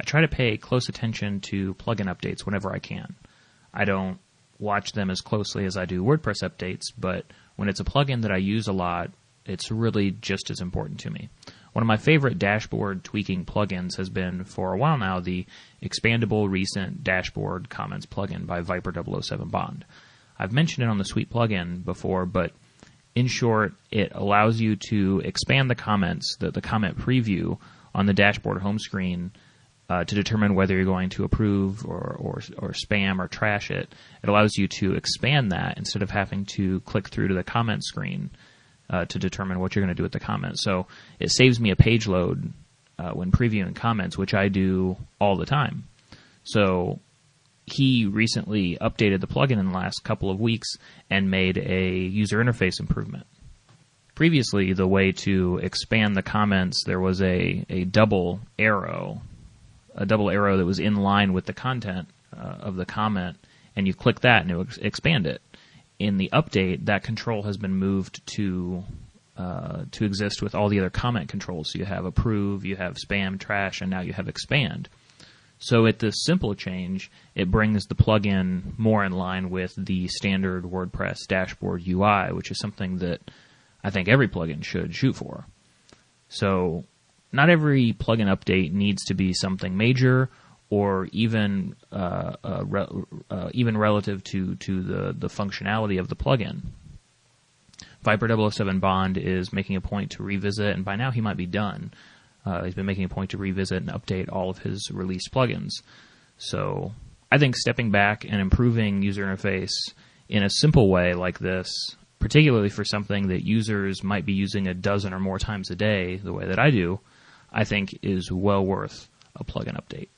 I try to pay close attention to plugin updates whenever I can. I don't watch them as closely as I do WordPress updates, but when it's a plugin that I use a lot, it's really just as important to me. One of my favorite dashboard tweaking plugins has been for a while now the expandable recent dashboard comments plugin by Viper 007 Bond. I've mentioned it on the Suite plugin before, but in short, it allows you to expand the comments, the, the comment preview on the dashboard home screen uh, to determine whether you're going to approve or, or, or spam or trash it. It allows you to expand that instead of having to click through to the comment screen uh, to determine what you're going to do with the comments. So it saves me a page load uh, when previewing comments, which I do all the time. So he recently updated the plugin in the last couple of weeks and made a user interface improvement. Previously, the way to expand the comments, there was a, a double arrow a double arrow that was in line with the content uh, of the comment, and you click that and it would expand it. In the update, that control has been moved to uh, to exist with all the other comment controls. So you have approve, you have spam, trash, and now you have expand. So at this simple change, it brings the plugin more in line with the standard WordPress dashboard UI, which is something that I think every plugin should shoot for. So not every plugin update needs to be something major or even uh, uh, re- uh, even relative to to the the functionality of the plugin. Viper 007 Bond is making a point to revisit, and by now he might be done. Uh, he's been making a point to revisit and update all of his released plugins. So I think stepping back and improving user interface in a simple way like this, particularly for something that users might be using a dozen or more times a day, the way that I do, I think is well worth a plugin update.